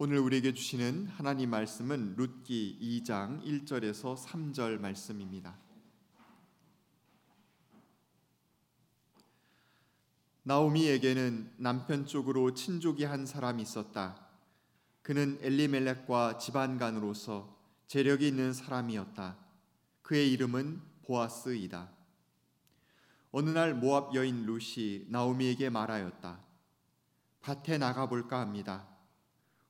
오늘 우리에게 주시는 하나님 말씀은 룻기 2장 1절에서 3절 말씀입니다. 나오미에게는 남편 쪽으로 친족이 한 사람이 있었다. 그는 엘리멜렉과 집안간으로서 재력이 있는 사람이었다. 그의 이름은 보아스이다. 어느 날 모압 여인 룻이 나오미에게 말하였다. 밭에 나가 볼까 합니다.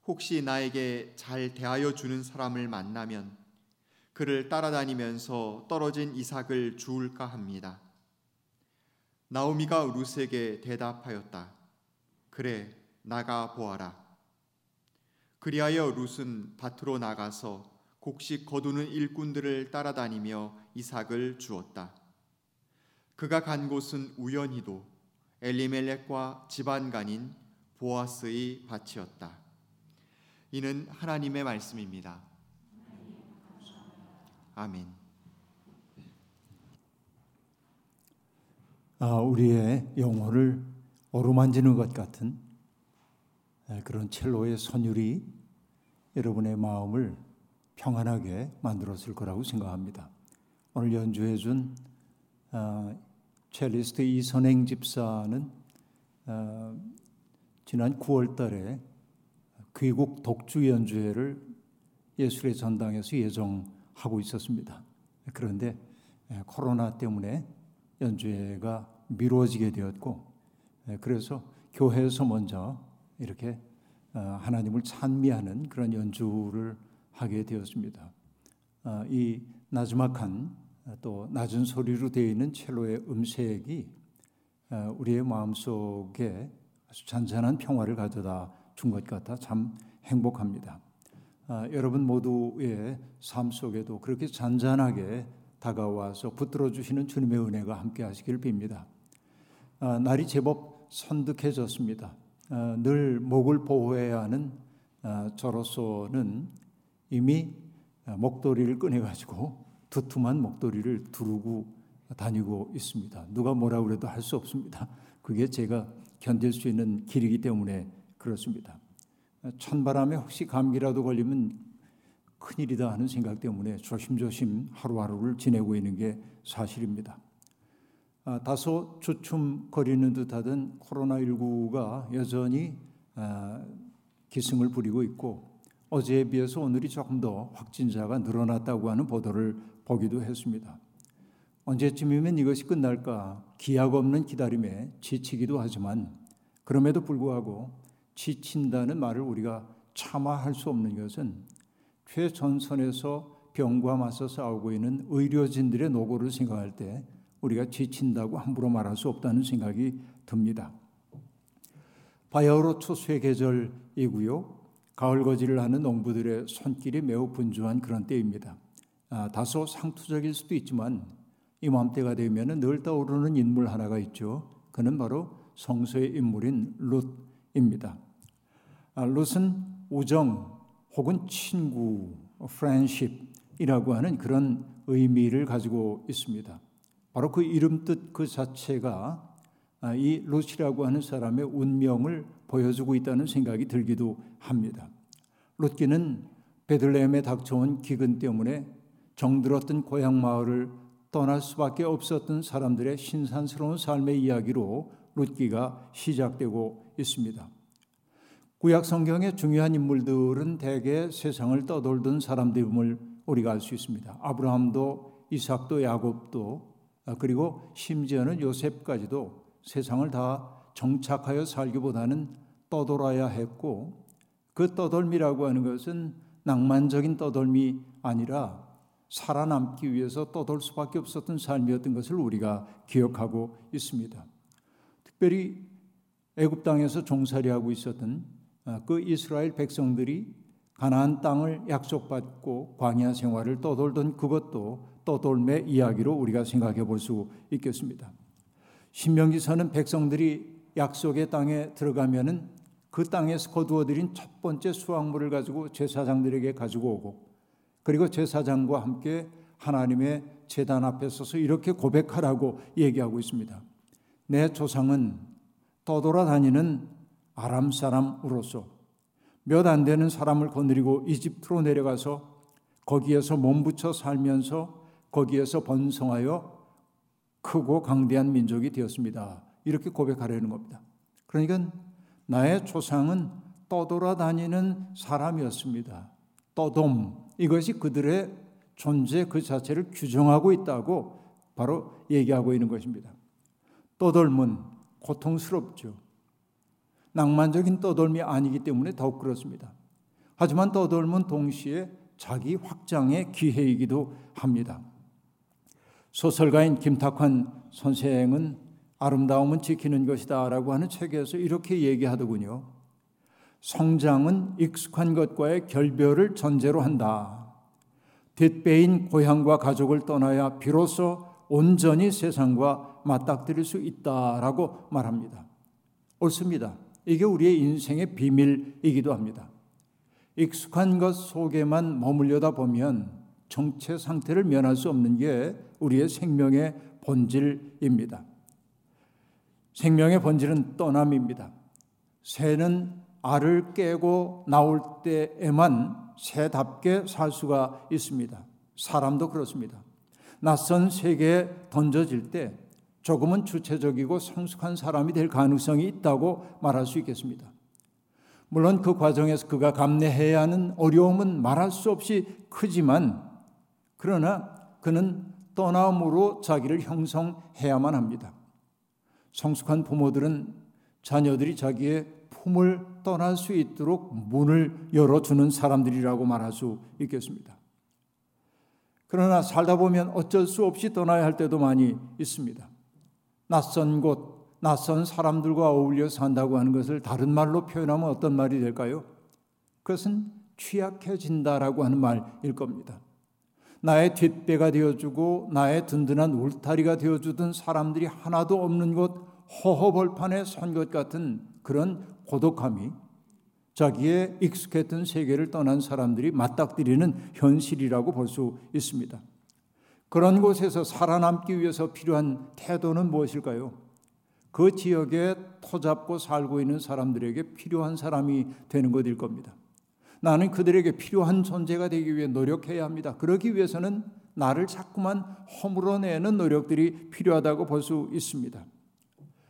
혹시 나에게 잘 대하여 주는 사람을 만나면 그를 따라다니면서 떨어진 이삭을 주울까 합니다. 나오미가 룻에게 대답하였다. 그래, 나가 보아라. 그리하여 룻은 밭으로 나가서 곡식 거두는 일꾼들을 따라다니며 이삭을 주었다. 그가 간 곳은 우연히도 엘리멜렉과 집안간인 보아스의 밭이었다. 이는 하나님의 말씀입니다. 아멘. 아, 우리의 영혼을 어루만지는 것 같은 그런 첼로의 선율이 여러분의 마음을 평안하게 만들었을 거라고 생각합니다. 오늘 연주해 준 어, 첼리스트 이선행 집사는 어, 지난 9월 달에 귀국 독주 연주회를 예술의 전당에서 예정하고 있었습니다. 그런데 예, 코로나 때문에 연주회가 미뤄지게 되었고 예, 그래서 교회에서 먼저 이렇게 어, 하나님을 찬미하는 그런 연주를 하게 되었습니다. 이 나즈막한 또 낮은 소리로 되어 있는 첼로의 음색이 어, 우리의 마음속에 아주 잔잔한 평화를 가져다 준 것 같아 참 행복합니다. 아, 여러분 모두의 삶 속에도 그렇게 잔잔하게 다가와서 붙들어 주시는 주님의 은혜가 함께 하시길 빕니다. 아, 날이 제법 선득해졌습니다. 아, 늘 목을 보호해야 하는 저로서는 이미 목도리를 꺼내가지고 두툼한 목도리를 두르고 다니고 있습니다. 누가 뭐라 그래도 할 수 없습니다. 그게 제가 견딜 수 있는 길이기 때문에 그렇습니다. 찬바람에 혹시 감기라도 걸리면 큰일이다 하는 생각 때문에 조심조심 하루하루를 지내고 있는 게 사실입니다. 아, 다소 주춤거리는 듯하던 코로나19가 여전히 아, 기승을 부리고 있고 어제에 비해서 오늘이 조금 더 확진자가 늘어났다고 하는 보도를 보기도 했습니다. 언제쯤이면 이것이 끝날까 기약 없는 기다림에 지치기도 하지만 그럼에도 불구하고 지친다는 말을 우리가 참아할 수 없는 것은 최전선에서 병과 맞서 싸우고 있는 의료진들의 노고를 생각할 때 우리가 지친다고 함부로 말할 수 없다는 생각이 듭니다. 바야흐로 초수의 계절이고요. 가을 거지를 하는 농부들의 손길이 매우 분주한 그런 때입니다. 아, 다소 상투적일 수도 있지만 이맘때가 되면 늘 떠오르는 인물 하나가 있죠. 그는 바로 성서의 인물인 룻입니다. 아, 룻은 우정 혹은 친구, friendship이라고 하는 그런 의미를 가지고 있습니다. 바로 그 이름 뜻 그 자체가 아, 이 롯이라고 하는 사람의 운명을 보여주고 있다는 생각이 들기도 합니다. 롯기는 베들레헴에 닥쳐온 기근 때문에 정들었던 고향 마을을 떠날 수밖에 없었던 사람들의 신산스러운 삶의 이야기로 룻기가 시작되고 있습니다. 구약 성경의 중요한 인물들은 대개 세상을 떠돌던 사람들임을 우리가 알 수 있습니다. 아브라함도 이삭도 야곱도 그리고 심지어는 요셉까지도 세상을 다 정착하여 살기보다는 떠돌아야 했고 그 떠돌미라고 하는 것은 낭만적인 떠돌미 아니라 살아남기 위해서 떠돌 수밖에 없었던 삶이었던 것을 우리가 기억하고 있습니다. 특별히 애굽 땅에서 종살이하고 있었던 아, 그 이스라엘 백성들이 가나안 땅을 약속받고 광야 생활을 떠돌던 그것도 떠돌매 이야기로 우리가 생각해 볼 수 있겠습니다. 신명기서는 백성들이 약속의 땅에 들어가면은 그 땅에서 거두어들인 첫 번째 수확물을 가지고 제사장들에게 가지고 오고 그리고 제사장과 함께 하나님의 재단 앞에 서서 이렇게 고백하라고 얘기하고 있습니다. 내 조상은 떠돌아다니는 아람 사람으로서 몇 안 되는 사람을 거느리고 이집트로 내려가서 거기에서 몸붙여 살면서 거기에서 번성하여 크고 강대한 민족이 되었습니다. 이렇게 고백하려는 겁니다. 그러니까 나의 조상은 떠돌아다니는 사람이었습니다. 떠돔 이것이 그들의 존재 그 자체를 규정하고 있다고 바로 얘기하고 있는 것입니다. 떠돌면 고통스럽죠. 낭만적인 떠돌미 아니기 때문에 더욱 그렇습니다. 하지만 떠돌면 동시에 자기 확장의 기회이기도 합니다. 소설가인 김탁환 선생은 아름다움은 지키는 것이다 라고 하는 책에서 이렇게 얘기하더군요. 성장은 익숙한 것과의 결별을 전제로 한다. 뒷배인 고향과 가족을 떠나야 비로소 온전히 세상과 맞닥뜨릴 수 있다라고 말합니다. 옳습니다. 이게 우리의 인생의 비밀이기도 합니다. 익숙한 것 속에만 머물려다 보면 정체 상태를 면할 수 없는 게 우리의 생명의 본질입니다. 생명의 본질은 떠남입니다. 새는 알을 깨고 나올 때에만 새답게 살 수가 있습니다. 사람도 그렇습니다. 낯선 세계에 던져질 때 조금은 주체적이고 성숙한 사람이 될 가능성이 있다고 말할 수 있겠습니다. 물론 그 과정에서 그가 감내해야 하는 어려움은 말할 수 없이 크지만 그러나 그는 떠남으로 자기를 형성해야만 합니다. 성숙한 부모들은 자녀들이 자기의 품을 떠날 수 있도록 문을 열어주는 사람들이라고 말할 수 있겠습니다. 그러나 살다 보면 어쩔 수 없이 떠나야 할 때도 많이 있습니다. 낯선 곳, 낯선 사람들과 어울려 산다고 하는 것을 다른 말로 표현하면 어떤 말이 될까요? 그것은 취약해진다라고 하는 말일 겁니다. 나의 뒷배가 되어주고 나의 든든한 울타리가 되어주던 사람들이 하나도 없는 곳 허허벌판에 선 것 같은 그런 고독함이 자기의 익숙했던 세계를 떠난 사람들이 맞닥뜨리는 현실이라고 볼 수 있습니다. 그런 곳에서 살아남기 위해서 필요한 태도는 무엇일까요? 그 지역에 터잡고 살고 있는 사람들에게 필요한 사람이 되는 것일 겁니다. 나는 그들에게 필요한 존재가 되기 위해 노력해야 합니다. 그러기 위해서는 나를 자꾸만 허물어내는 노력들이 필요하다고 볼 수 있습니다.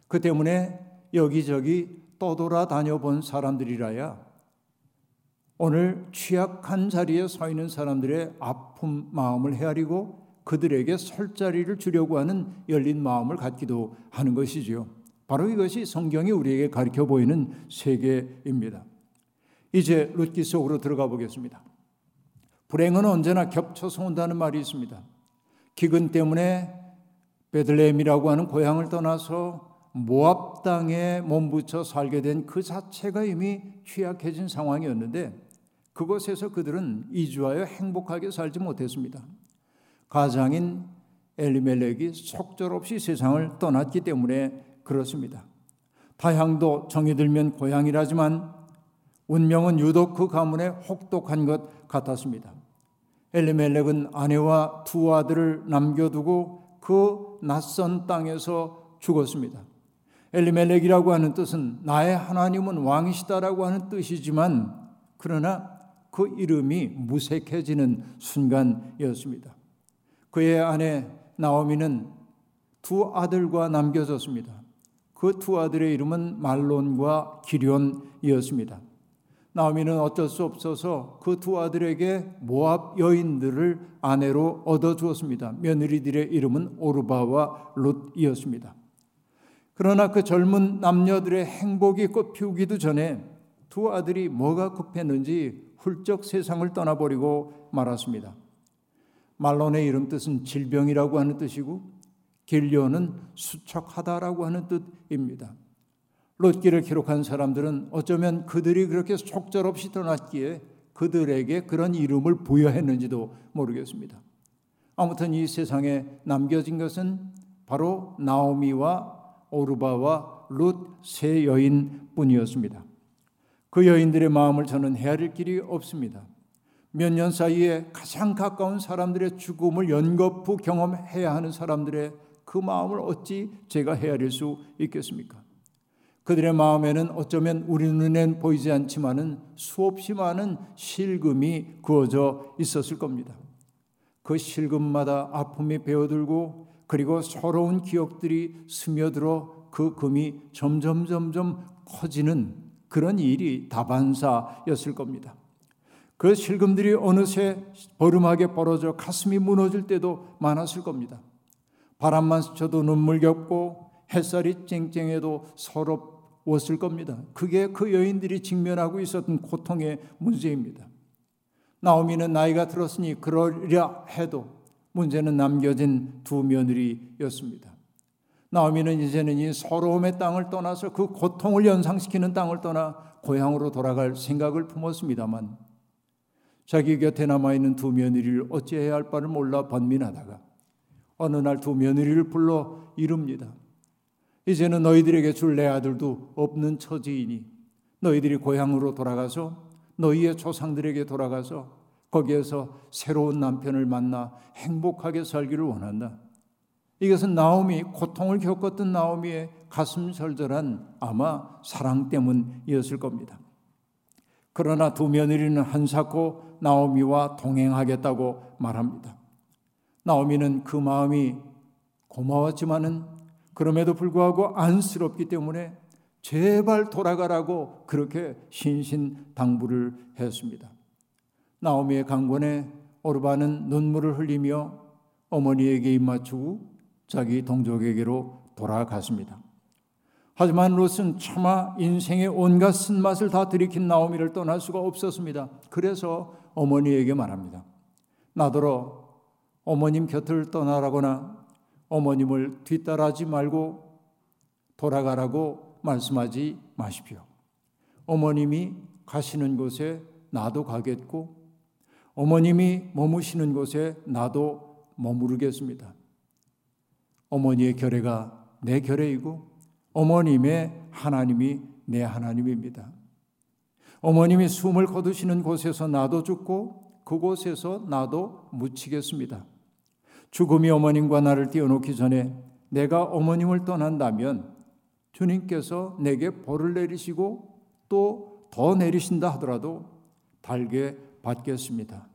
그 때문에 여기저기 떠돌아 다녀 본 사람들이라야 오늘 취약한 자리에 서 있는 사람들의 아픈 마음을 헤아리고 그들에게 설 자리를 주려고 하는 열린 마음을 갖기도 하는 것이지요. 바로 이것이 성경이 우리에게 가르쳐 보이는 세계입니다. 이제 룻기 속으로 들어가 보겠습니다. 불행은 언제나 겹쳐서 온다는 말이 있습니다. 기근 때문에 베들레헴이라고 하는 고향을 떠나서 모압 땅에 몸붙여 살게 된 그 자체가 이미 취약해진 상황이었는데 그곳에서 그들은 이주하여 행복하게 살지 못했습니다. 가장인 엘리멜렉이 속절없이 세상을 떠났기 때문에 그렇습니다. 타향도 정이 들면 고향이라지만 운명은 유독 그 가문에 혹독한 것 같았습니다. 엘리멜렉은 아내와 두 아들을 남겨두고 그 낯선 땅에서 죽었습니다. 엘리멜렉이라고 하는 뜻은 나의 하나님은 왕이시다라고 하는 뜻이지만 그러나 그 이름이 무색해지는 순간이었습니다. 그의 아내 나오미는 두 아들과 남겨졌습니다. 그 두 아들의 이름은 말론과 기련이었습니다. 나오미는 어쩔 수 없어서 그 두 아들에게 모압 여인들을 아내로 얻어 주었습니다. 며느리들의 이름은 오르바와 룻이었습니다. 그러나 그 젊은 남녀들의 행복이 꽃피우기도 전에 두 아들이 뭐가 급했는지 훌쩍 세상을 떠나버리고 말았습니다. 말론의 이름 뜻은 질병이라고 하는 뜻이고 길려는 수척하다라고 하는 뜻입니다. 롯기를 기록한 사람들은 어쩌면 그들이 그렇게 속절없이 떠났기에 그들에게 그런 이름을 부여했는지도 모르겠습니다. 아무튼 이 세상에 남겨진 것은 바로 나오미와 오르바와 룻 세 여인뿐이었습니다. 그 여인들의 마음을 저는 헤아릴 길이 없습니다. 몇 년 사이에 가장 가까운 사람들의 죽음을 연거푸 경험해야 하는 사람들의 그 마음을 어찌 제가 헤아릴 수 있겠습니까? 그들의 마음에는 어쩌면 우리 눈엔 보이지 않지만은 수없이 많은 실금이 그어져 있었을 겁니다. 그 실금마다 아픔이 배어들고 그리고 서러운 기억들이 스며들어 그 금이 점점 점점 커지는 그런 일이 다반사였을 겁니다. 그 실금들이 어느새 버름하게 벌어져 가슴이 무너질 때도 많았을 겁니다. 바람만 스쳐도 눈물 겹고 햇살이 쨍쨍해도 서럽웠을 겁니다. 그게 그 여인들이 직면하고 있었던 고통의 문제입니다. 나오미는 나이가 들었으니 그러려 해도 문제는 남겨진 두 며느리였습니다. 나오미는 이제는 이 서러움의 땅을 떠나서 그 고통을 연상시키는 땅을 떠나 고향으로 돌아갈 생각을 품었습니다만 자기 곁에 남아있는 두 며느리를 어찌해야 할 바를 몰라 번민하다가 어느 날 두 며느리를 불러 이릅니다. 이제는 너희들에게 줄 내 아들도 없는 처지이니 너희들이 고향으로 돌아가서 너희의 조상들에게 돌아가서 거기에서 새로운 남편을 만나 행복하게 살기를 원한다. 이것은 나오미 고통을 겪었던 나오미의 가슴 절절한 아마 사랑 때문이었을 겁니다. 그러나 두 며느리는 한사코 나오미와 동행하겠다고 말합니다. 나오미는 그 마음이 고마웠지만은 그럼에도 불구하고 안쓰럽기 때문에 제발 돌아가라고 그렇게 신신당부를 했습니다. 나오미의 강권에 오르바는 눈물을 흘리며 어머니에게 입맞추고 자기 동족에게로 돌아갔습니다. 하지만 롯은 차마 인생의 온갖 쓴맛을 다 들이킨 나오미를 떠날 수가 없었습니다. 그래서 어머니에게 말합니다. 나더러 어머님 곁을 떠나라거나 어머님을 뒤따라하지 말고 돌아가라고 말씀하지 마십시오. 어머님이 가시는 곳에 나도 가겠고 어머님이 머무시는 곳에 나도 머무르겠습니다. 어머니의 결례가 내 결례이고 어머님의 하나님이 내 하나님입니다. 어머님이 숨을 거두시는 곳에서 나도 죽고 그곳에서 나도 묻히겠습니다. 죽음이 어머님과 나를 띄워놓기 전에 내가 어머님을 떠난다면 주님께서 내게 벌을 내리시고 또 더 내리신다 하더라도 달게 받겠습니다.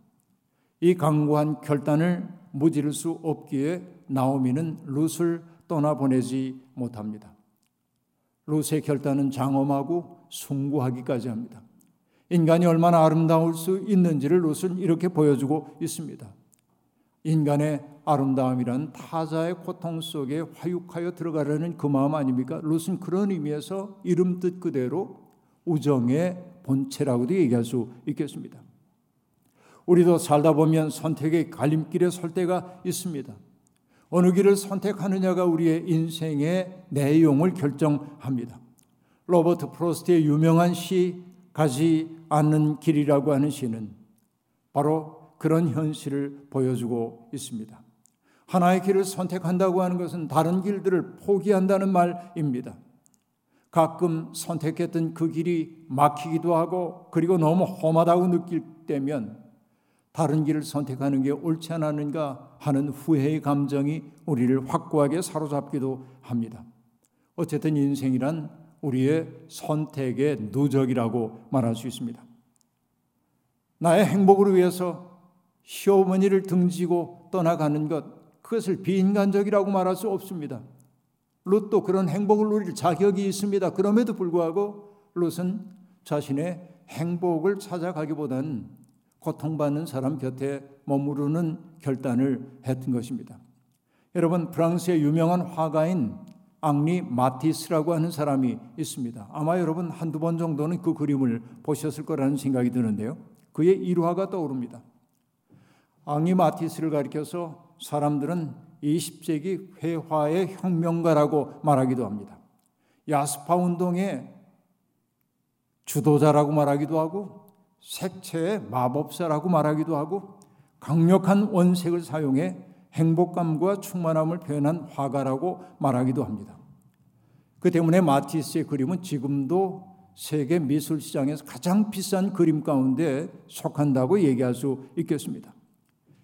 이 강고한 결단을 무지를 수 없기에 나오미는 룻을 떠나보내지 못합니다. 룻의 결단은 장엄하고 숭고하기까지 합니다. 인간이 얼마나 아름다울 수 있는지를 룻은 이렇게 보여주고 있습니다. 인간의 아름다움이란 타자의 고통 속에 화육하여 들어가려는 그 마음 아닙니까? 룻은 그런 의미에서 이름 뜻 그대로 우정의 본체라고도 얘기할 수 있겠습니다. 우리도 살다 보면 선택의 갈림길에 설 때가 있습니다. 어느 길을 선택하느냐가 우리의 인생의 내용을 결정합니다. 로버트 프로스트의 유명한 시 가지 않는 길이라고 하는 시는 바로 그런 현실을 보여주고 있습니다. 하나의 길을 선택한다고 하는 것은 다른 길들을 포기한다는 말입니다. 가끔 선택했던 그 길이 막히기도 하고 그리고 너무 험하다고 느낄 때면 다른 길을 선택하는 게 옳지 않았는가 하는 후회의 감정이 우리를 확고하게 사로잡기도 합니다. 어쨌든 인생이란 우리의 선택의 누적이라고 말할 수 있습니다. 나의 행복을 위해서 시어머니를 등지고 떠나가는 것, 그것을 비인간적이라고 말할 수 없습니다. 롯도 그런 행복을 누릴 자격이 있습니다. 그럼에도 불구하고 롯은 자신의 행복을 찾아가기보다는 고통받는 사람 곁에 머무르는 결단을 했던 것입니다. 여러분 프랑스의 유명한 화가인 앙리 마티스라고 하는 사람이 있습니다. 아마 여러분 한두 번 정도는 그 그림을 보셨을 거라는 생각이 드는데요. 그의 일화가 떠오릅니다. 앙리 마티스를 가리켜서 사람들은 20세기 회화의 혁명가라고 말하기도 합니다. 야스파 운동의 주도자라고 말하기도 하고 색채의 마법사라고 말하기도 하고 강력한 원색을 사용해 행복감과 충만함을 표현한 화가라고 말하기도 합니다. 그 때문에 마티스의 그림은 지금도 세계 미술 시장에서 가장 비싼 그림 가운데 속한다고 얘기할 수 있겠습니다.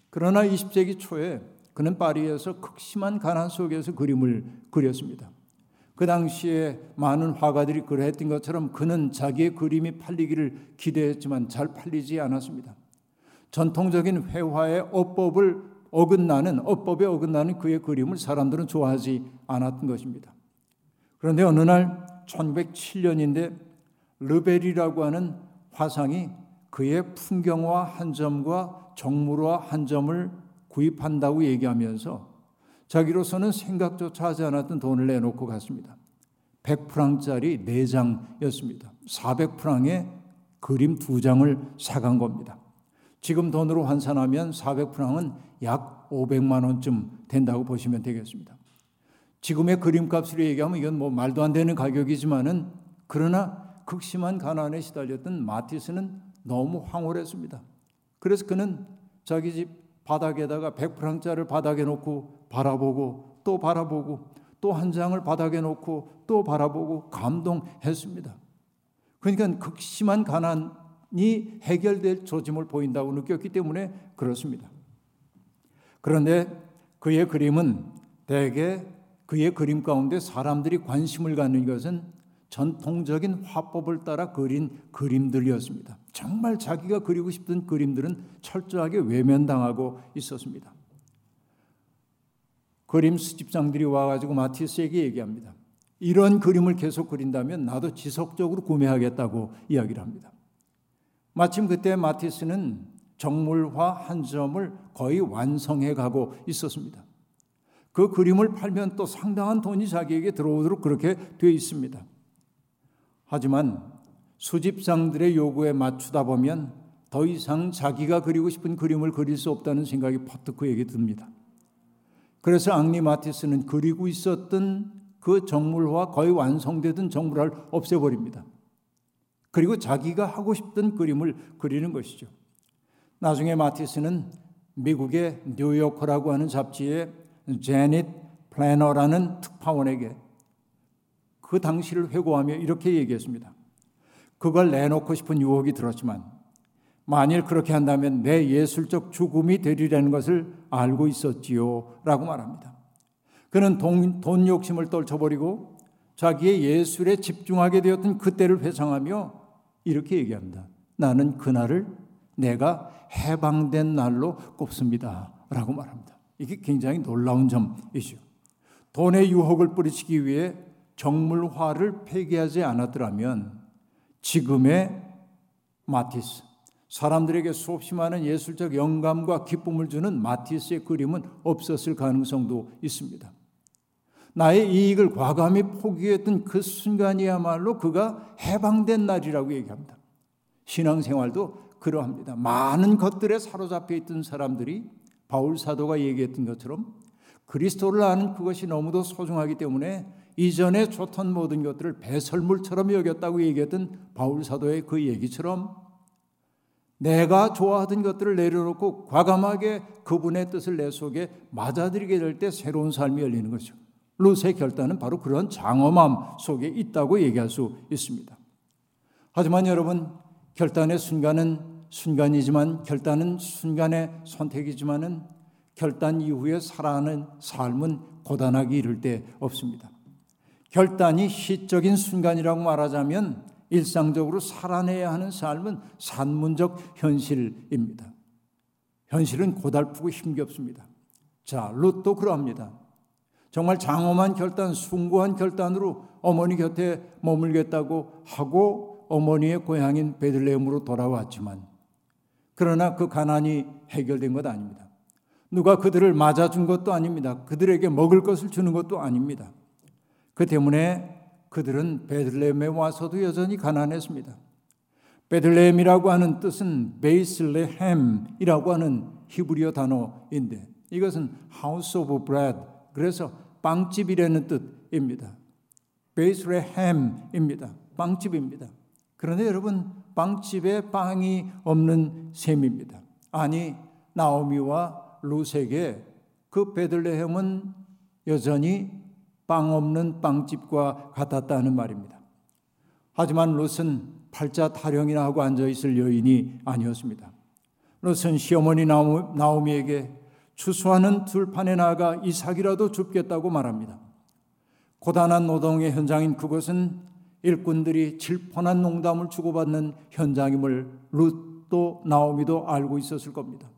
그러나 20세기 초에 그는 파리에서 극심한 가난 속에서 그림을 그렸습니다. 그 당시에 많은 화가들이 그러했던 것처럼 그는 자기의 그림이 팔리기를 기대했지만 잘 팔리지 않았습니다. 전통적인 회화의 어법을 어긋나는 어법에 어긋나는 그의 그림을 사람들은 좋아하지 않았던 것입니다. 그런데 어느 날 1907년인데 르벨이라고 하는 화상이 그의 풍경화 한 점과 정물화 한 점을 구입한다고 얘기하면서 자기로서는 생각조차 하지 않았던 돈을 내놓고 갔습니다. 100프랑짜리 4장이었습니다. 400프랑에 그림 2장을 사간 겁니다. 지금 돈으로 환산하면 400프랑은 약 500만 원쯤 된다고 보시면 되겠습니다. 지금의 그림값으로 얘기하면 이건 뭐 말도 안 되는 가격이지만은 그러나 극심한 가난에 시달렸던 마티스는 너무 황홀했습니다. 그래서 그는 자기 집 바닥에다가 100프랑짜리를 바닥에 놓고 바라보고 또 바라보고 또 한 장을 바닥에 놓고 또 바라보고 감동했습니다. 그러니까 극심한 가난 이 해결될 조짐을 보인다고 느꼈기 때문에 그렇습니다. 그런데 그의 그림은 대개 그의 그림 가운데 사람들이 관심을 갖는 것은 전통적인 화법을 따라 그린 그림들이었습니다. 정말 자기가 그리고 싶던 그림들은 철저하게 외면당하고 있었습니다. 그림 수집장들이 와가지고 마티스에게 얘기합니다. 이런 그림을 계속 그린다면 나도 지속적으로 구매하겠다고 이야기를 합니다. 마침 그때 마티스는 정물화 한 점을 거의 완성해 가고 있었습니다. 그 그림을 팔면 또 상당한 돈이 자기에게 들어오도록 그렇게 되어 있습니다. 하지만 수집상들의 요구에 맞추다 보면 더 이상 자기가 그리고 싶은 그림을 그릴 수 없다는 생각이 퍼뜩 그에게 듭니다. 그래서 앙리 마티스는 그리고 있었던 그 정물화 거의 완성되던 정물화를 없애버립니다. 그리고 자기가 하고 싶던 그림을 그리는 것이죠. 나중에 마티스는 미국의 뉴요커라고 하는 잡지에 제닛 플래너라는 특파원에게 그 당시를 회고하며 이렇게 얘기했습니다. 그걸 내놓고 싶은 유혹이 들었지만 만일 그렇게 한다면 내 예술적 죽음이 되리라는 것을 알고 있었지요. 라고 말합니다. 그는 돈, 돈 욕심을 떨쳐버리고 자기의 예술에 집중하게 되었던 그때를 회상하며 이렇게 얘기합니다. 나는 그날을 내가 해방된 날로 꼽습니다. 라고 말합니다. 이게 굉장히 놀라운 점이죠. 돈의 유혹을 뿌리치기 위해 정물화를 폐기하지 않았더라면 지금의 마티스, 사람들에게 수없이 많은 예술적 영감과 기쁨을 주는 마티스의 그림은 없었을 가능성도 있습니다. 나의 이익을 과감히 포기했던 그 순간이야말로 그가 해방된 날이라고 얘기합니다. 신앙생활도 그러합니다. 많은 것들에 사로잡혀 있던 사람들이 바울 사도가 얘기했던 것처럼 그리스도를 아는 그것이 너무도 소중하기 때문에 이전에 좋던 모든 것들을 배설물처럼 여겼다고 얘기했던 바울 사도의 그 얘기처럼 내가 좋아하던 것들을 내려놓고 과감하게 그분의 뜻을 내 속에 맞아들이게 될 때 새로운 삶이 열리는 거죠. 루스의 결단은 바로 그런 장엄함 속에 있다고 얘기할 수 있습니다. 하지만 여러분, 결단의 순간은 순간이지만 결단은 순간의 선택이지만은 결단 이후에 살아가는 삶은 고단하게 이를 때 없습니다. 결단이 시적인 순간이라고 말하자면 일상적으로 살아내야 하는 삶은 산문적 현실입니다. 현실은 고달프고 힘겹습니다. 자, 롯도 그러합니다. 정말 장엄한 결단, 숭고한 결단으로 어머니 곁에 머물겠다고 하고 어머니의 고향인 베들레헴으로 돌아왔지만 그러나 그 가난이 해결된 것 아닙니다. 누가 그들을 맞아준 것도 아닙니다. 그들에게 먹을 것을 주는 것도 아닙니다. 그 때문에 그들은 베들레헴에 와서도 여전히 가난했습니다. 베들레헴이라고 하는 뜻은 베이슬레헴이라고 하는 히브리어 단어인데 이것은 house of bread 그래서 빵집이라는 뜻입니다. 베이슬레헴입니다. 빵집입니다. 그런데 여러분 빵집에 빵이 없는 셈입니다. 아니 나오미와 루세게 그 베들레헴은 여전히 빵 없는 빵집과 같았다는 말입니다. 하지만 롯은 팔자 타령이나 하고 앉아 있을 여인이 아니었습니다. 롯은 시어머니 나오미에게 추수하는 들판에 나가 이삭이라도 줍겠다고 말합니다. 고단한 노동의 현장인 그곳은 일꾼들이 질펀한 농담을 주고받는 현장임을 룻도 나오미도 알고 있었을 겁니다.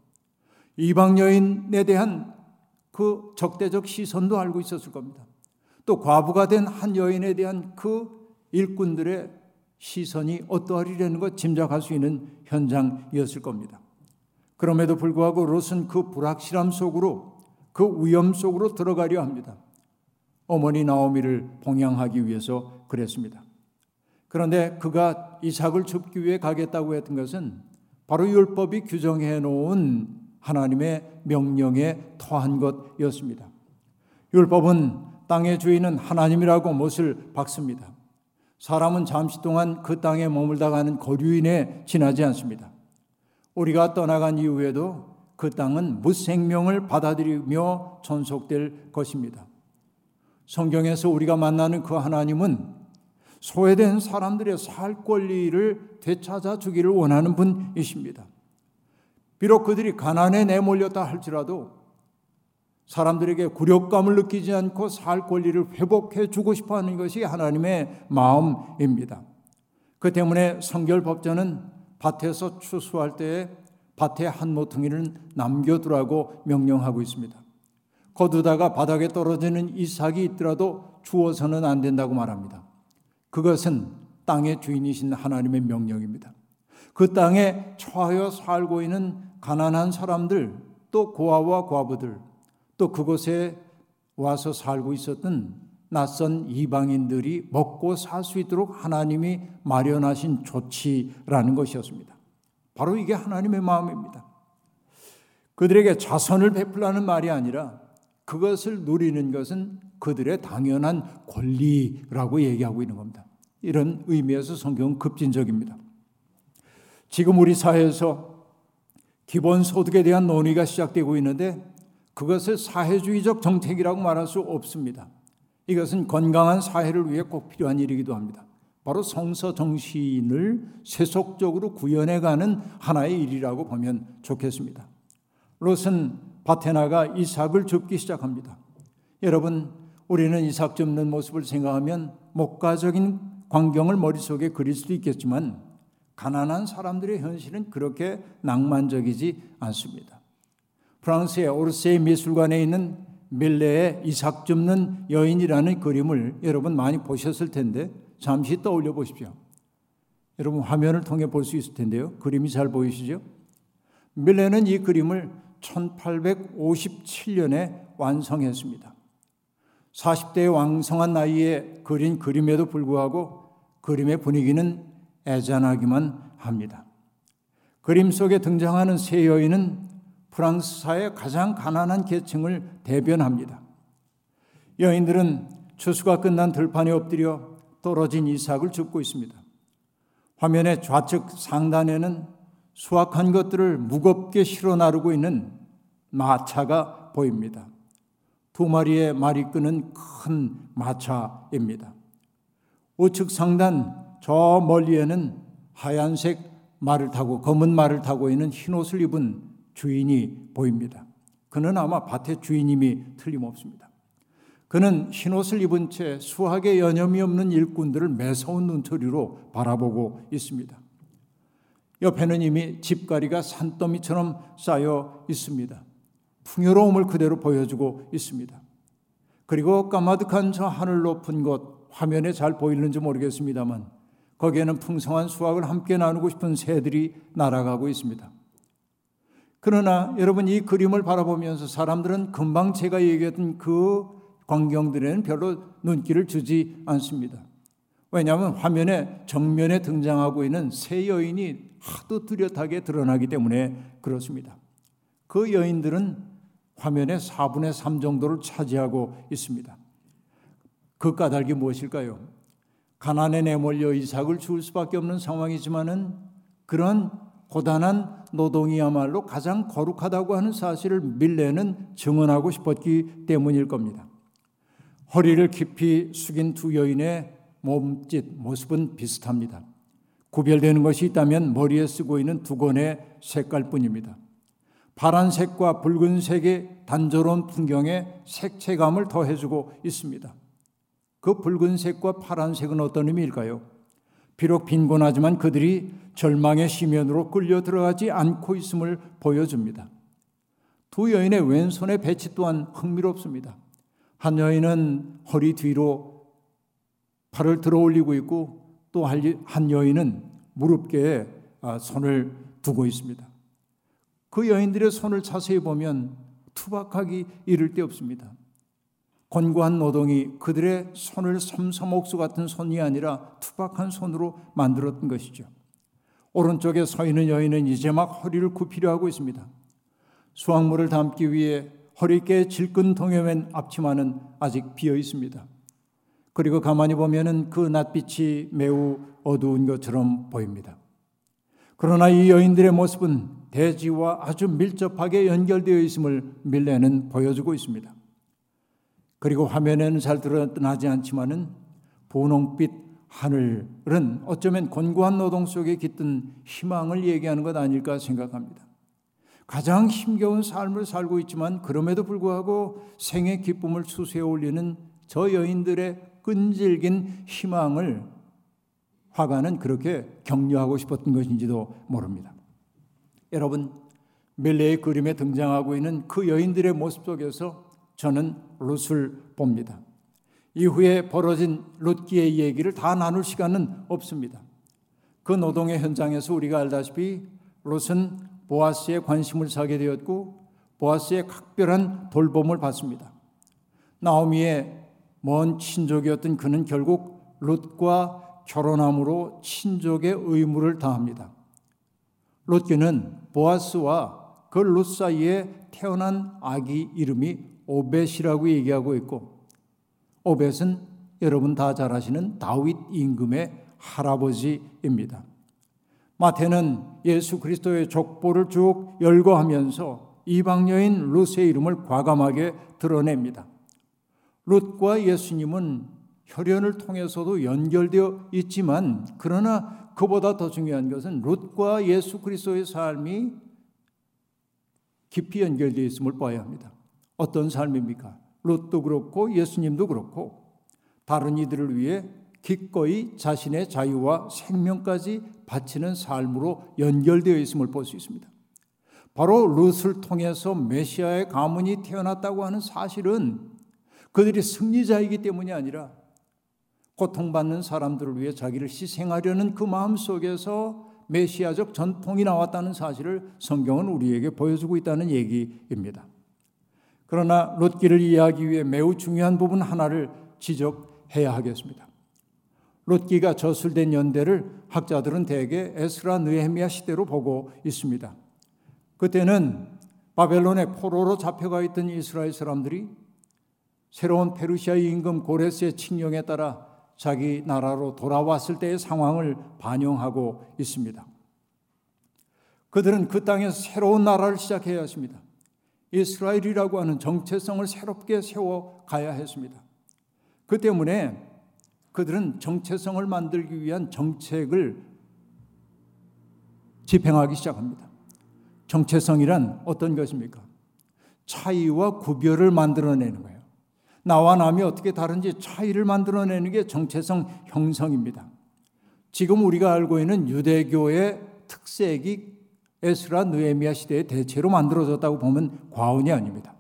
이방 여인에 대한 그 적대적 시선도 알고 있었을 겁니다. 또 과부가 된 한 여인에 대한 그 일꾼들의 시선이 어떠하리라는 것 짐작할 수 있는 현장이었을 겁니다. 그럼에도 불구하고 롯은 그 불확실함 속으로 그 위험 속으로 들어가려 합니다. 어머니 나오미를 봉양하기 위해서 그랬습니다. 그런데 그가 이삭을 줍기 위해 가겠다고 했던 것은 바로 율법이 규정해 놓은 하나님의 명령에 토한 것이었습니다. 율법은 땅의 주인은 하나님이라고 못을 박습니다. 사람은 잠시 동안 그 땅에 머물다 가는 거류인에 지나지 않습니다. 우리가 떠나간 이후에도 그 땅은 무생명을 받아들이며 존속될 것입니다. 성경에서 우리가 만나는 그 하나님은 소외된 사람들의 살 권리를 되찾아 주기를 원하는 분이십니다. 비록 그들이 가난에 내몰렸다 할지라도 사람들에게 굴욕감을 느끼지 않고 살 권리를 회복해 주고 싶어 하는 것이 하나님의 마음입니다. 그 때문에 성결법전은 밭에서 추수할 때에 밭에 한 모퉁이를 남겨두라고 명령하고 있습니다. 거두다가 바닥에 떨어지는 이삭이 있더라도 주어서는 안 된다고 말합니다. 그것은 땅의 주인이신 하나님의 명령입니다. 그 땅에 처하여 살고 있는 가난한 사람들, 또 고아와 과부들, 또 그곳에 와서 살고 있었던 낯선 이방인들이 먹고 살 수 있도록 하나님이 마련하신 조치라는 것이었습니다. 바로 이게 하나님의 마음입니다. 그들에게 자선을 베풀라는 말이 아니라 그것을 누리는 것은 그들의 당연한 권리라고 얘기하고 있는 겁니다. 이런 의미에서 성경은 급진적입니다. 지금 우리 사회에서 기본소득에 대한 논의가 시작되고 있는데 그것을 사회주의적 정책이라고 말할 수 없습니다. 이것은 건강한 사회를 위해 꼭 필요한 일이기도 합니다. 바로 성서 정신을 세속적으로 구현해가는 하나의 일이라고 보면 좋겠습니다. 롯은 바테나가 이삭을 줍기 시작합니다. 여러분, 우리는 이삭 줍는 모습을 생각하면 목가적인 광경을 머릿속에 그릴 수도 있겠지만 가난한 사람들의 현실은 그렇게 낭만적이지 않습니다. 프랑스의 오르세이 미술관에 있는 밀레의 이삭 줍는 여인이라는 그림을 여러분 많이 보셨을 텐데 잠시 떠올려 보십시오. 여러분 화면을 통해 볼 수 있을 텐데요. 그림이 잘 보이시죠? 밀레는 이 그림을 1857년에 완성했습니다. 40대의 왕성한 나이에 그린 그림에도 불구하고 그림의 분위기는 애잔하기만 합니다. 그림 속에 등장하는 세 여인은 프랑스사의 가장 가난한 계층을 대변합니다. 여인들은 추수가 끝난 들판에 엎드려 떨어진 이삭을 줍고 있습니다. 화면의 좌측 상단에는 수확한 것들을 무겁게 실어 나르고 있는 마차가 보입니다. 두 마리의 말이 끄는 큰 마차입니다. 우측 상단 저 멀리에는 하얀색 말을 타고 검은 말을 타고 있는 흰 옷을 입은 주인이 보입니다. 그는 아마 밭의 주인임이 틀림없습니다. 그는 흰옷을 입은 채 수학에 여념이 없는 일꾼들을 매서운 눈초리로 바라보고 있습니다. 옆에는 이미 집가리가 산더미처럼 쌓여 있습니다. 풍요로움을 그대로 보여주고 있습니다. 그리고 까마득한 저 하늘 높은 곳 화면에 잘 보이는지 모르겠습니다만 거기에는 풍성한 수확을 함께 나누고 싶은 새들이 날아가고 있습니다. 그러나 여러분 이 그림을 바라보면서 사람들은 금방 제가 얘기했던 그 광경들에는 별로 눈길을 주지 않습니다. 왜냐하면 화면에 정면에 등장하고 있는 세 여인이 하도 뚜렷하게 드러나기 때문에 그렇습니다. 그 여인들은 화면의 4분의 3 정도를 차지하고 있습니다. 그 까닭이 무엇일까요? 가난에 내몰려 이삭을 줄 수밖에 없는 상황이지만은 그런 고단한 노동이야말로 가장 거룩하다고 하는 사실을 밀레는 증언하고 싶었기 때문일 겁니다. 허리를 깊이 숙인 두 여인의 몸짓, 모습은 비슷합니다. 구별되는 것이 있다면 머리에 쓰고 있는 두건의 색깔뿐입니다. 파란색과 붉은색의 단조로운 풍경에 색채감을 더해주고 있습니다. 그 붉은색과 파란색은 어떤 의미일까요? 비록 빈곤하지만 그들이 절망의 시면으로 끌려 들어가지 않고 있음을 보여줍니다. 두 여인의 왼손의 배치 또한 흥미롭습니다. 한 여인은 허리 뒤로 팔을 들어 올리고 있고 또 한 여인은 무릎께에 아, 손을 두고 있습니다. 그 여인들의 손을 자세히 보면 투박하기 이를 데 없습니다. 권고한 노동이 그들의 손을 섬섬옥수 같은 손이 아니라 투박한 손으로 만들었던 것이죠. 오른쪽에 서 있는 여인은 이제 막 허리를 굽히려 하고 있습니다. 수확물을 담기 위해 허리께 질끈 동여맨 앞치마는 아직 비어 있습니다. 그리고 가만히 보면은 그 낯빛이 매우 어두운 것처럼 보입니다. 그러나 이 여인들의 모습은 대지와 아주 밀접하게 연결되어 있음을 밀레는 보여주고 있습니다. 그리고 화면에는 잘 드러나지 않지만은 분홍빛 하늘은 어쩌면 곤고한 노동 속에 깃든 희망을 얘기하는 것 아닐까 생각합니다. 가장 힘겨운 삶을 살고 있지만 그럼에도 불구하고 생의 기쁨을 수세에 올리는 저 여인들의 끈질긴 희망을 화가는 그렇게 격려하고 싶었던 것인지도 모릅니다. 여러분, 멜레의 그림에 등장하고 있는 그 여인들의 모습 속에서 저는 룻을 봅니다. 이후에 벌어진 룻기의 얘기를 다 나눌 시간은 없습니다. 그 노동의 현장에서 우리가 알다시피 룻은 보아스에 관심을 사게 되었고 보아스의 각별한 돌봄을 받습니다. 나오미의 먼 친족이었던 그는 결국 룻과 결혼함으로 친족의 의무를 다합니다. 룻기는 보아스와 그룻 사이에 태어난 아기 이름이 오벳이라고 얘기하고 있고 오벳은 여러분 다 잘 아시는 다윗 임금의 할아버지입니다. 마태는 예수 그리스도의 족보를 쭉 열거하면서 이방 여인 룻의 이름을 과감하게 드러냅니다. 룻과 예수님은 혈연을 통해서도 연결되어 있지만 그러나 그보다 더 중요한 것은 룻과 예수 그리스도의 삶이 깊이 연결되어 있음을 봐야 합니다. 어떤 삶입니까? 롯도 그렇고 예수님도 그렇고 다른 이들을 위해 기꺼이 자신의 자유와 생명까지 바치는 삶으로 연결되어 있음을 볼 수 있습니다. 바로 롯을 통해서 메시아의 가문이 태어났다고 하는 사실은 그들이 승리자이기 때문이 아니라 고통받는 사람들을 위해 자기를 희생하려는 그 마음 속에서 메시아적 전통이 나왔다는 사실을 성경은 우리에게 보여주고 있다는 얘기입니다. 그러나 롯기를 이해하기 위해 매우 중요한 부분 하나를 지적해야 하겠습니다. 롯기가 저술된 연대를 학자들은 대개 에스라 느헤미야 시대로 보고 있습니다. 그때는 바벨론의 포로로 잡혀가 있던 이스라엘 사람들이 새로운 페르시아 임금 고레스의 칙령에 따라 자기 나라로 돌아왔을 때의 상황을 반영하고 있습니다. 그들은 그 땅에서 새로운 나라를 시작해야 했습니다. 이스라엘이라고 하는 정체성을 새롭게 세워 가야 했습니다. 그 때문에 그들은 정체성을 만들기 위한 정책을 집행하기 시작합니다. 정체성이란 어떤 것입니까? 차이와 구별을 만들어내는 거예요. 나와 남이 어떻게 다른지 차이를 만들어내는 게 정체성 형성입니다. 지금 우리가 알고 있는 유대교의 특색이 에스라 느헤미야 시대의 대체로 만들어졌다고 보면 과언이 아닙니다.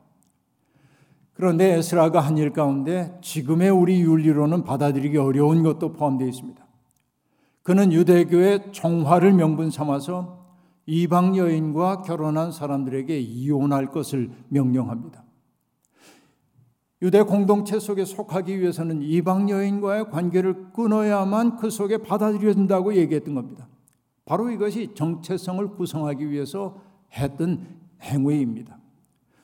그런데 에스라가 한 일 가운데 지금의 우리 윤리로는 받아들이기 어려운 것도 포함되어 있습니다. 그는 유대교의 정화를 명분 삼아서 이방 여인과 결혼한 사람들에게 이혼할 것을 명령합니다. 유대 공동체 속에 속하기 위해서는 이방 여인과의 관계를 끊어야만 그 속에 받아들여진다고 얘기했던 겁니다. 바로 이것이 정체성을 구성하기 위해서 했던 행위입니다.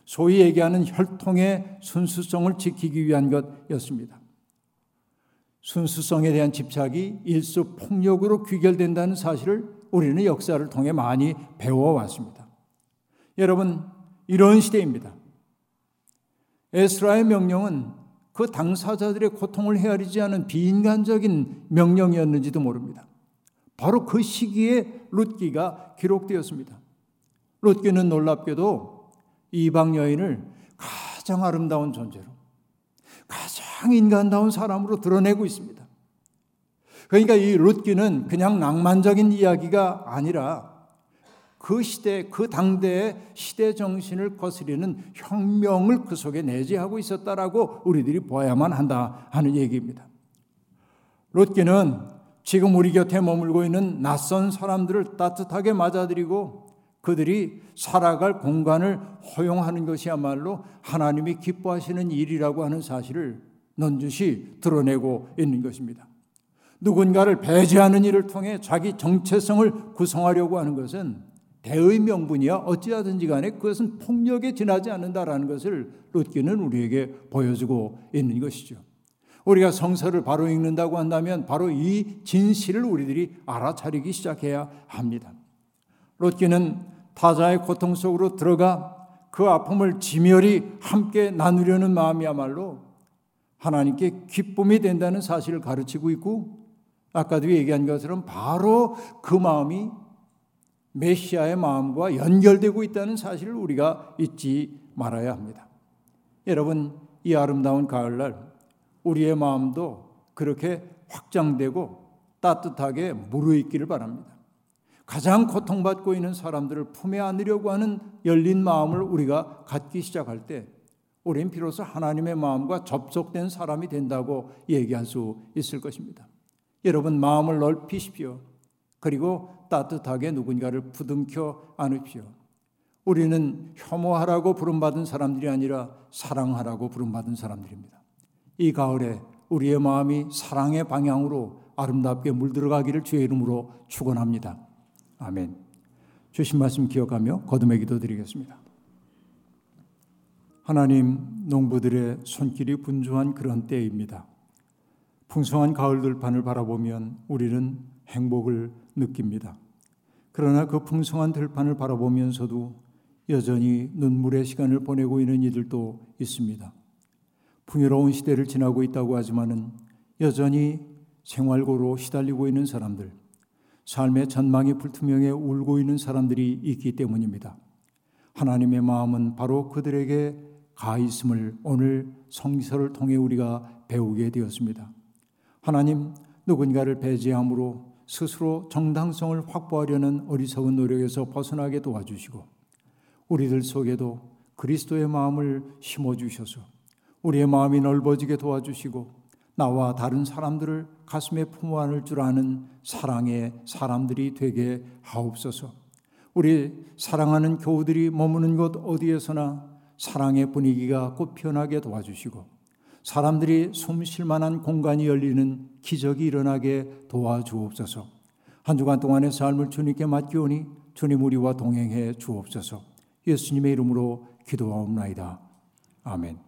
소위 얘기하는 혈통의 순수성을 지키기 위한 것이었습니다. 순수성에 대한 집착이 일수 폭력으로 귀결된다는 사실을 우리는 역사를 통해 많이 배워왔습니다. 여러분, 이런 시대입니다. 에스라의 명령은 그 당사자들의 고통을 헤아리지 않은 비인간적인 명령이었는지도 모릅니다. 바로 그 시기에 룻기가 기록되었습니다. 룻기는 놀랍게도 이방 여인을 가장 아름다운 존재로 가장 인간다운 사람으로 드러내고 있습니다. 그러니까 이 룻기는 그냥 낭만적인 이야기가 아니라 그 시대, 그 당대의 시대 정신을 거스리는 혁명을 그 속에 내재하고 있었다라고 우리들이 보아야만 한다 하는 얘기입니다. 롯기는 지금 우리 곁에 머물고 있는 낯선 사람들을 따뜻하게 맞아들이고 그들이 살아갈 공간을 허용하는 것이야말로 하나님이 기뻐하시는 일이라고 하는 사실을 넌주시 드러내고 있는 것입니다. 누군가를 배제하는 일을 통해 자기 정체성을 구성하려고 하는 것은 대의 명분이야 어찌하든지 간에 그것은 폭력에 지나지 않는다라는 것을 룻기는 우리에게 보여주고 있는 것이죠. 우리가 성서를 바로 읽는다고 한다면 바로 이 진실을 우리들이 알아차리기 시작해야 합니다. 롯기는 타자의 고통 속으로 들어가 그 아픔을 지멸히 함께 나누려는 마음이야말로 하나님께 기쁨이 된다는 사실을 가르치고 있고 아까도 얘기한 것처럼 바로 그 마음이 메시아의 마음과 연결되고 있다는 사실을 우리가 잊지 말아야 합니다. 여러분, 이 아름다운 가을날 우리의 마음도 그렇게 확장되고 따뜻하게 무르익기를 바랍니다. 가장 고통받고 있는 사람들을 품에 안으려고 하는 열린 마음을 우리가 갖기 시작할 때 우리는 비로소 하나님의 마음과 접속된 사람이 된다고 얘기할 수 있을 것입니다. 여러분 마음을 넓히십시오. 그리고 따뜻하게 누군가를 부둥켜 안으십시오. 우리는 혐오하라고 부름받은 사람들이 아니라 사랑하라고 부름받은 사람들입니다. 이 가을에 우리의 마음이 사랑의 방향으로 아름답게 물들어가기를 주의 이름으로 축원합니다. 아멘. 주신 말씀 기억하며 거듭의 기도 드리겠습니다. 하나님, 농부들의 손길이 분주한 그런 때입니다. 풍성한 가을 들판을 바라보면 우리는 행복을 느낍니다. 그러나 그 풍성한 들판을 바라보면서도 여전히 눈물의 시간을 보내고 있는 이들도 있습니다. 풍요로운 시대를 지나고 있다고 하지만은 여전히 생활고로 시달리고 있는 사람들, 삶의 전망이 불투명해 울고 있는 사람들이 있기 때문입니다. 하나님의 마음은 바로 그들에게 가 있음을 오늘 성서를 통해 우리가 배우게 되었습니다. 하나님 누군가를 배제함으로 스스로 정당성을 확보하려는 어리석은 노력에서 벗어나게 도와주시고 우리들 속에도 그리스도의 마음을 심어 주셔서 우리의 마음이 넓어지게 도와주시고 나와 다른 사람들을 가슴에 품어 안을 줄 아는 사랑의 사람들이 되게 하옵소서. 우리 사랑하는 교우들이 머무는 곳 어디에서나 사랑의 분위기가 꽃피어나게 도와주시고 사람들이 숨 쉴 만한 공간이 열리는 기적이 일어나게 도와주옵소서. 한 주간 동안의 삶을 주님께 맡기오니 주님 우리와 동행해 주옵소서. 예수님의 이름으로 기도하옵나이다. 아멘.